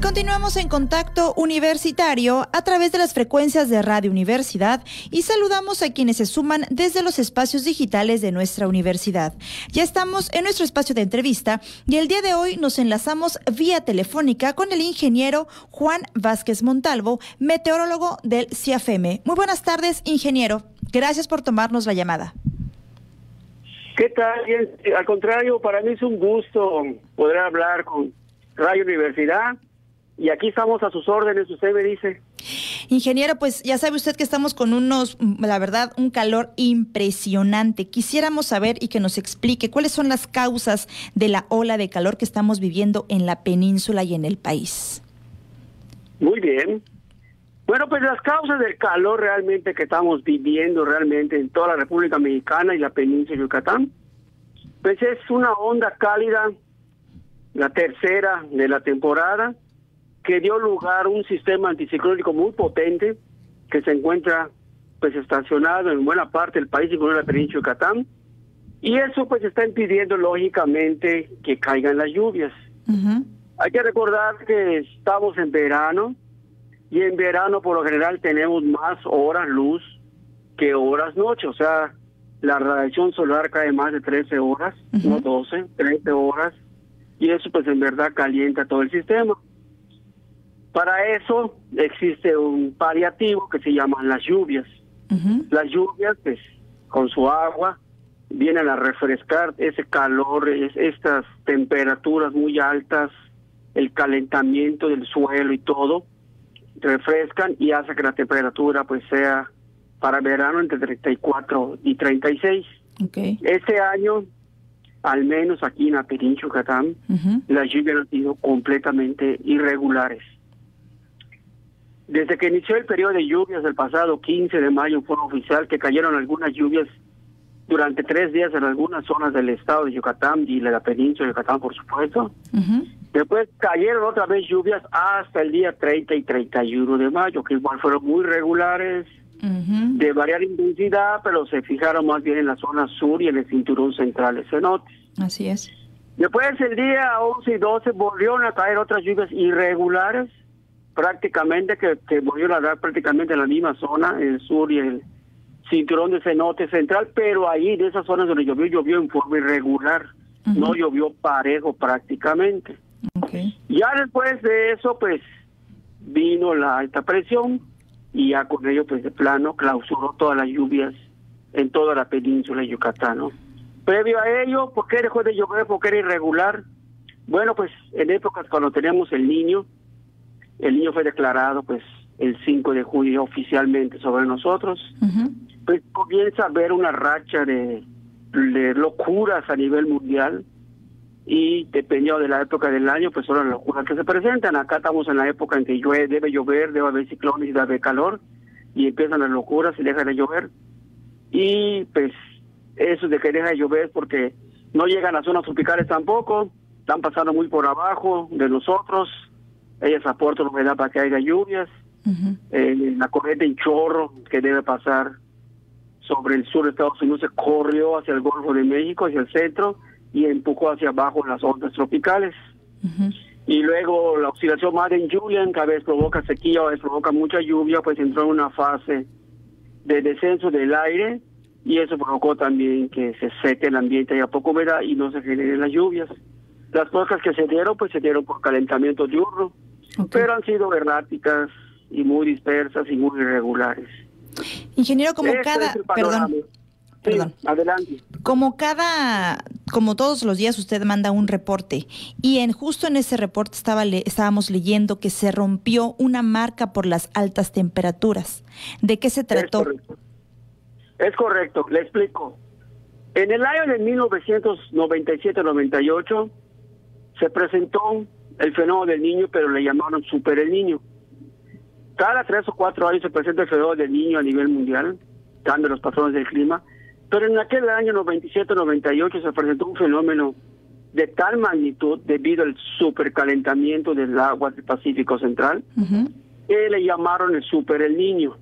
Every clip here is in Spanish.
Continuamos en contacto universitario a través de las frecuencias de Radio Universidad y saludamos a quienes se suman desde los espacios digitales de nuestra universidad. Ya estamos en nuestro espacio de entrevista y el día de hoy nos enlazamos vía telefónica con el ingeniero Juan Vázquez Montalvo, meteorólogo del CIAFEME. Muy buenas tardes, ingeniero. Gracias por tomarnos la llamada. ¿Qué tal? Al contrario, para mí es un gusto poder hablar con Radio Universidad y aquí estamos a sus órdenes, usted me dice. Ingeniero, pues ya sabe usted que estamos con unos, la verdad, un calor impresionante. Quisiéramos saber y que nos explique cuáles son las causas de la ola de calor que estamos viviendo en la península y en el país. Muy bien. Bueno, pues las causas del calor realmente que estamos viviendo realmente en toda la República Mexicana y la península de Yucatán, pues es una onda cálida, la tercera de la temporada, que dio lugar a un sistema anticiclónico muy potente que se encuentra pues estacionado en buena parte del país, incluido la península de Yucatán, y eso pues está impidiendo lógicamente que caigan las lluvias. Hay que recordar que estamos en verano y en verano por lo general tenemos más horas luz que horas noche, o sea, la radiación solar cae más de 13 horas, no 12, 13 horas, y eso pues en verdad calienta todo el sistema. Para eso existe un paliativo que se llama las lluvias. Las lluvias, pues, con su agua, vienen a refrescar ese calor, estas temperaturas muy altas, el calentamiento del suelo y todo, refrescan y hace que la temperatura pues sea para verano entre 34 y 36. Okay. Este año, al menos aquí en península las lluvias han sido completamente irregulares. Desde que inició el periodo de lluvias el pasado 15 de mayo fue oficial que cayeron algunas lluvias durante tres días en algunas zonas del estado de Yucatán y de la península de Yucatán, por supuesto. Después cayeron otra vez lluvias hasta el día 30 y 31 de mayo, que igual fueron muy regulares, de variar intensidad, pero se fijaron más bien en la zona sur y en el cinturón central de cenotes. Así es. Después el día 11 y 12 volvieron a caer otras lluvias irregulares, prácticamente que, que volvieron a dar prácticamente en la misma zona, el sur y el cinturón de cenote central, pero ahí de esas zonas donde llovió, llovió en forma irregular, no llovió parejo prácticamente. Ya después de eso, pues vino la alta presión y ya con ello, pues de plano, clausuró todas las lluvias en toda la península de Yucatán. ¿no? Previo a ello, ¿por qué dejó de llover? Porque era irregular. Bueno, pues en épocas cuando teníamos el niño, el niño fue declarado pues el 5 de julio oficialmente sobre nosotros, pues comienza a haber una racha de, de locuras a nivel mundial y dependiendo de la época del año, pues son las locuras que se presentan. Acá estamos en la época en que llueve, debe llover, debe haber ciclones y debe haber calor y empiezan las locuras y deja de llover. Y pues eso de que deja de llover porque no llegan a zonas tropicales tampoco, están pasando muy por abajo de nosotros, ellas aportan humedad para que haya lluvias, eh, la corriente en chorro que debe pasar sobre el sur de Estados Unidos se corrió hacia el Golfo de México, hacia el centro, y empujó hacia abajo las ondas tropicales. Y luego la oscilación en Julian, que a veces provoca sequía, a veces provoca mucha lluvia, pues entró en una fase de descenso del aire y eso provocó también que se seque el ambiente y a poco humedad y no se generen las lluvias. Las cosas que se dieron, pues se dieron por calentamiento diurno, pero han sido erráticas y muy dispersas y muy irregulares. Ingeniero, como cada... perdón. perdón. Adelante. Como cada, como todos los días usted manda un reporte y en justo en ese reporte estaba estábamos leyendo que se rompió una marca por las altas temperaturas. ¿De qué se trató? Es correcto. Es correcto, le explico. En el año de 1997-98 se presentó el fenómeno del niño, pero le llamaron super el niño. Cada tres o cuatro años se presenta el fenómeno del niño a nivel mundial, dando los patrones del clima, pero en aquel año 97-98 se presentó un fenómeno de tal magnitud debido al supercalentamiento del agua del Pacífico Central, que le llamaron el super el niño.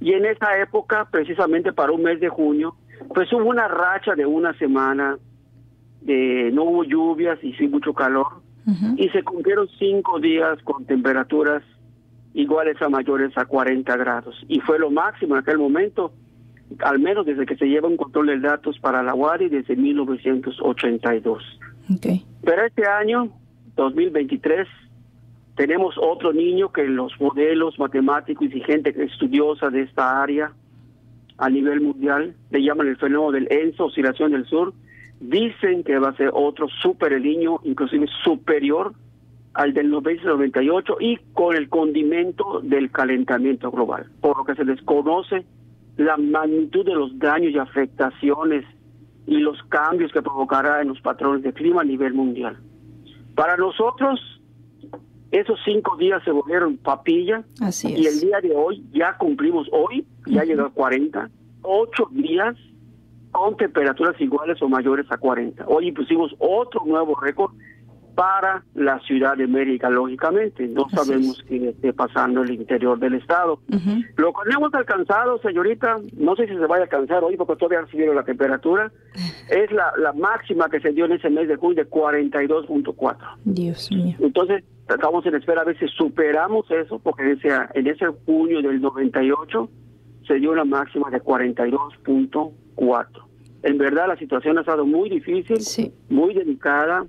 Y en esa época, precisamente para un mes de junio, pues hubo una racha de una semana, de no hubo lluvias y sí mucho calor, y se cumplieron cinco días con temperaturas iguales a mayores a 40 grados. Y fue lo máximo en aquel momento, al menos desde que se lleva un control de datos para la UARI desde 1982. Okay. Pero este año, 2023, tenemos otro niño que los modelos matemáticos y gente estudiosa de esta área a nivel mundial le llaman el fenómeno del ENSO, oscilación del sur, dicen que va a ser otro super el niño, inclusive superior al del 98 y con el condimento del calentamiento global, por lo que se desconoce la magnitud de los daños y afectaciones y los cambios que provocará en los patrones de clima a nivel mundial. Para nosotros, esos cinco días se volvieron papilla y el día de hoy ya cumplimos, hoy ya llegó a 40, ocho días con temperaturas iguales o mayores a 40. Hoy pusimos otro nuevo récord para la Ciudad de América, lógicamente. No sabemos qué esté pasando en el interior del estado. Lo que hemos alcanzado, señorita, no sé si se vaya a alcanzar hoy porque todavía recibieron la temperatura, es la, la máxima que se dio en ese mes de junio de 42.4. Dios mío. Entonces, estamos en espera a ver si superamos eso, porque en ese, en ese junio del 98 se dio una máxima de 42.4. En verdad, la situación ha estado muy difícil, muy delicada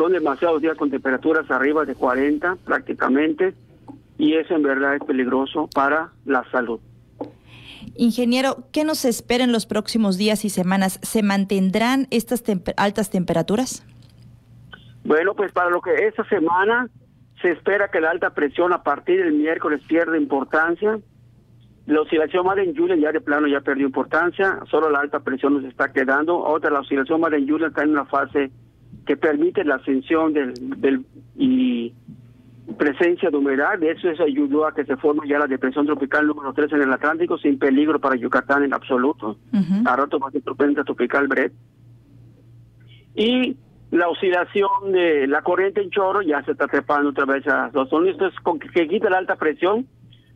son demasiados días con temperaturas arriba de 40 prácticamente y eso en verdad es peligroso para la salud. Ingeniero, ¿qué nos espera en los próximos días y semanas? ¿Se mantendrán estas altas temperaturas? Bueno, pues para lo que esta semana se espera que la alta presión a partir del miércoles pierda importancia. La oscilación más en Julia ya de plano ya perdió importancia, solo la alta presión nos está quedando. Otra, la oscilación más en Julia está en una fase que permite la ascensión del, del y presencia de humedad. De eso, eso ayudó a que se forme ya la depresión tropical número 3 en el Atlántico, sin peligro para Yucatán en absoluto. A rato va a ser tropical Brett. Y la oscilación de la corriente en chorro ya se está trepando otra vez a los Entonces, con que, que quita la alta presión,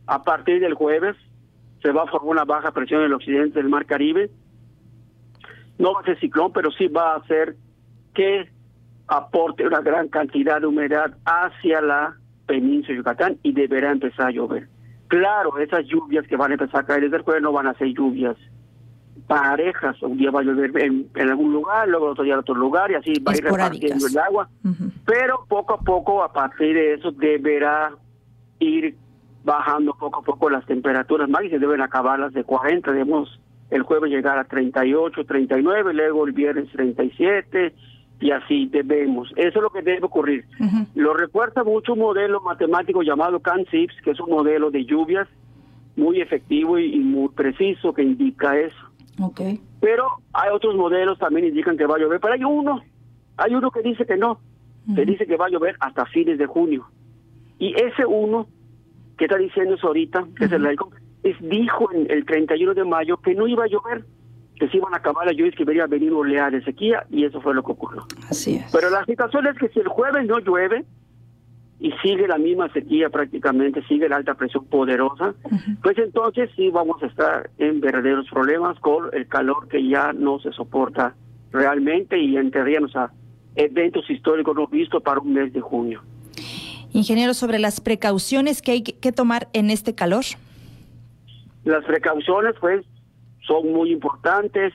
a partir del jueves se va a formar una baja presión en el occidente del Mar Caribe. No va a ser ciclón, pero sí va a ser que aporte una gran cantidad de humedad hacia la península de Yucatán y deberá empezar a llover. Claro, esas lluvias que van a empezar a caer desde el jueves no van a ser lluvias parejas. Un día va a llover en, algún lugar, luego otro día en otro lugar y así va a ir repartiendo el agua. Pero poco a poco, a partir de eso, deberá ir bajando poco a poco las temperaturas más y se deben acabar las de 40. Debemos el jueves llegar a 38, 39, luego el viernes 37 y así debemos. Eso es lo que debe ocurrir. Lo refuerza mucho un modelo matemático llamado CANSIPS, que es un modelo de lluvias muy efectivo y, muy preciso que indica eso. Okay. Pero hay otros modelos también indican que va a llover, pero hay uno, hay uno que dice que no, que dice que va a llover hasta fines de junio. Y ese uno que está diciendo eso ahorita, que es el es, dijo en el 31 de mayo que no iba a llover que se iban a acabar las lluvias que a venir oleadas de sequía y eso fue lo que ocurrió. Así es. Pero la situación es que si el jueves no llueve y sigue la misma sequía prácticamente, sigue la alta presión poderosa, pues entonces sí vamos a estar en verdaderos problemas con el calor que ya no se soporta realmente y entraríamos a eventos históricos no vistos para un mes de junio. Ingeniero, sobre las precauciones que hay que tomar en este calor. Las precauciones, pues, son muy importantes.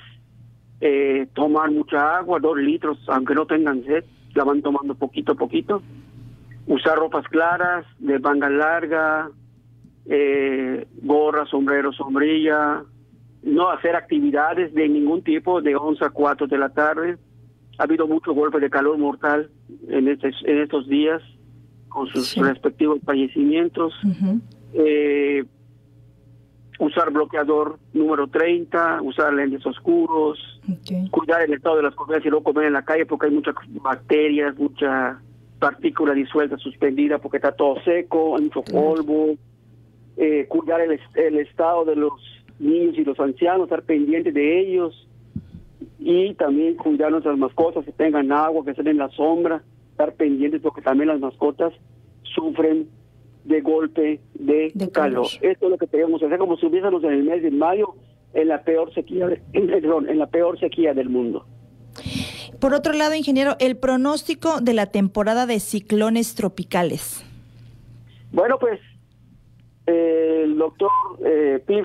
Eh, tomar mucha agua, dos litros, aunque no tengan sed, la van tomando poquito a poquito. Usar ropas claras, de manga larga, eh, gorra, sombrero, sombrilla. No hacer actividades de ningún tipo de 11 a 4 de la tarde. Ha habido mucho golpe de calor mortal en, este, en estos días con sus respectivos fallecimientos. eh, usar bloqueador número 30, usar lentes oscuros, cuidar el estado de las comidas y no comer en la calle porque hay muchas bacterias, mucha partícula disuelta suspendida porque está todo seco, hay mucho polvo, eh, cuidar el, el estado de los niños y los ancianos, estar pendientes de ellos. Y también cuidar nuestras mascotas que tengan agua, que estén en la sombra, estar pendientes porque también las mascotas sufren de golpe de, calor. Esto es lo que tenemos que hacer como si hubiésemos en el mes de mayo en la peor sequía, de, en la peor sequía del mundo. Por otro lado, ingeniero, el pronóstico de la temporada de ciclones tropicales. Bueno, pues el doctor eh, Phil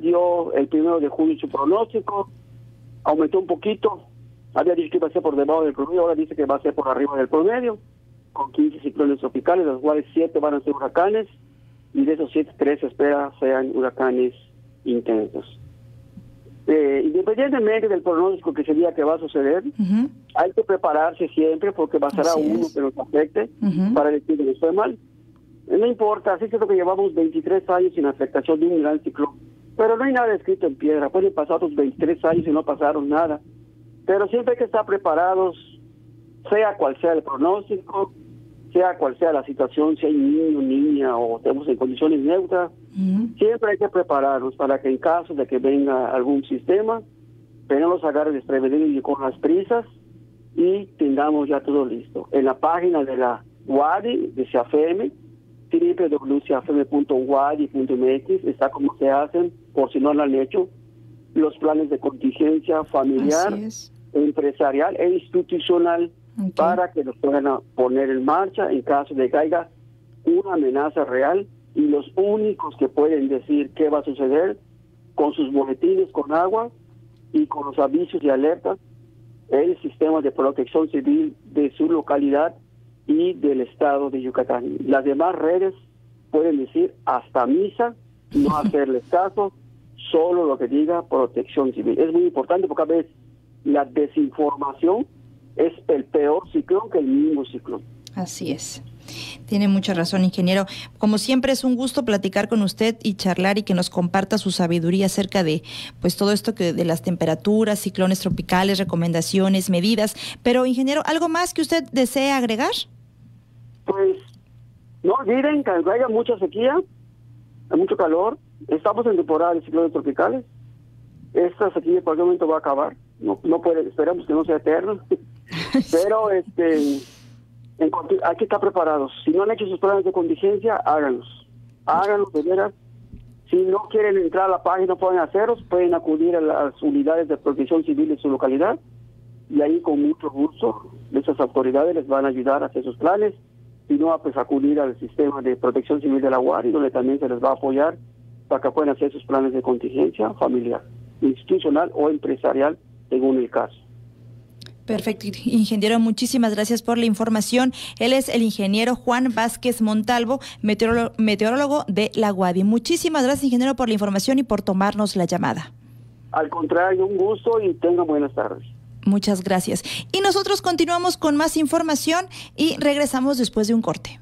dio el primero de junio su pronóstico, aumentó un poquito, había dicho que iba a ser por debajo del promedio, ahora dice que va a ser por arriba del promedio, con 15 ciclones tropicales, de los cuales 7 van a ser huracanes, y de esos 7, 3 se espera sean huracanes intensos. Eh, independientemente del pronóstico que sería que va a suceder, hay que prepararse siempre porque pasará uno que nos afecte para decir que no mal. No importa, así que que llevamos 23 años sin afectación de un gran ciclón. Pero no hay nada escrito en piedra. Pueden pasar otros 23 años y no pasaron nada. Pero siempre hay que estar preparados, sea cual sea el pronóstico, sea cual sea la situación, si hay niño, niña o estamos en condiciones neutras, siempre hay que prepararnos para que en caso de que venga algún sistema, tengamos agarre desprevenidos y con las prisas y tengamos ya todo listo. En la página de la WADI, de CAFM, www.cafm.wadi.mx está como se hacen, por si no lo han hecho, los planes de contingencia familiar, empresarial e institucional para que los puedan poner en marcha en caso de que haya una amenaza real y los únicos que pueden decir qué va a suceder con sus boletines con agua y con los avisos y alertas el sistema de protección civil de su localidad y del estado de Yucatán. Las demás redes pueden decir hasta misa, no hacerles caso, solo lo que diga protección civil. Es muy importante porque a veces la desinformación es el peor ciclón que el mismo ciclón. Así es. Tiene mucha razón, ingeniero. Como siempre es un gusto platicar con usted y charlar y que nos comparta su sabiduría acerca de pues todo esto que de las temperaturas, ciclones tropicales, recomendaciones, medidas. Pero ingeniero, ¿algo más que usted desee agregar? Pues no olviden que haya mucha sequía, hay mucho calor, estamos en temporada de ciclones tropicales. Esta sequía en cualquier momento va a acabar. No, no puede, esperamos que no sea eterno. Pero este hay que estar preparados. Si no han hecho sus planes de contingencia, háganlos. Háganlos de veras. Si no quieren entrar a la página, pueden hacerlos, pueden acudir a las unidades de protección civil de su localidad y ahí con mucho gusto esas autoridades les van a ayudar a hacer sus planes sino a pues acudir al sistema de protección civil de la UARI, donde también se les va a apoyar para que puedan hacer sus planes de contingencia familiar, institucional o empresarial, según el caso. Perfecto, ingeniero, muchísimas gracias por la información. Él es el ingeniero Juan Vázquez Montalvo, meteorólogo, de la UADI. Muchísimas gracias, ingeniero, por la información y por tomarnos la llamada. Al contrario, un gusto y tenga buenas tardes. Muchas gracias. Y nosotros continuamos con más información y regresamos después de un corte.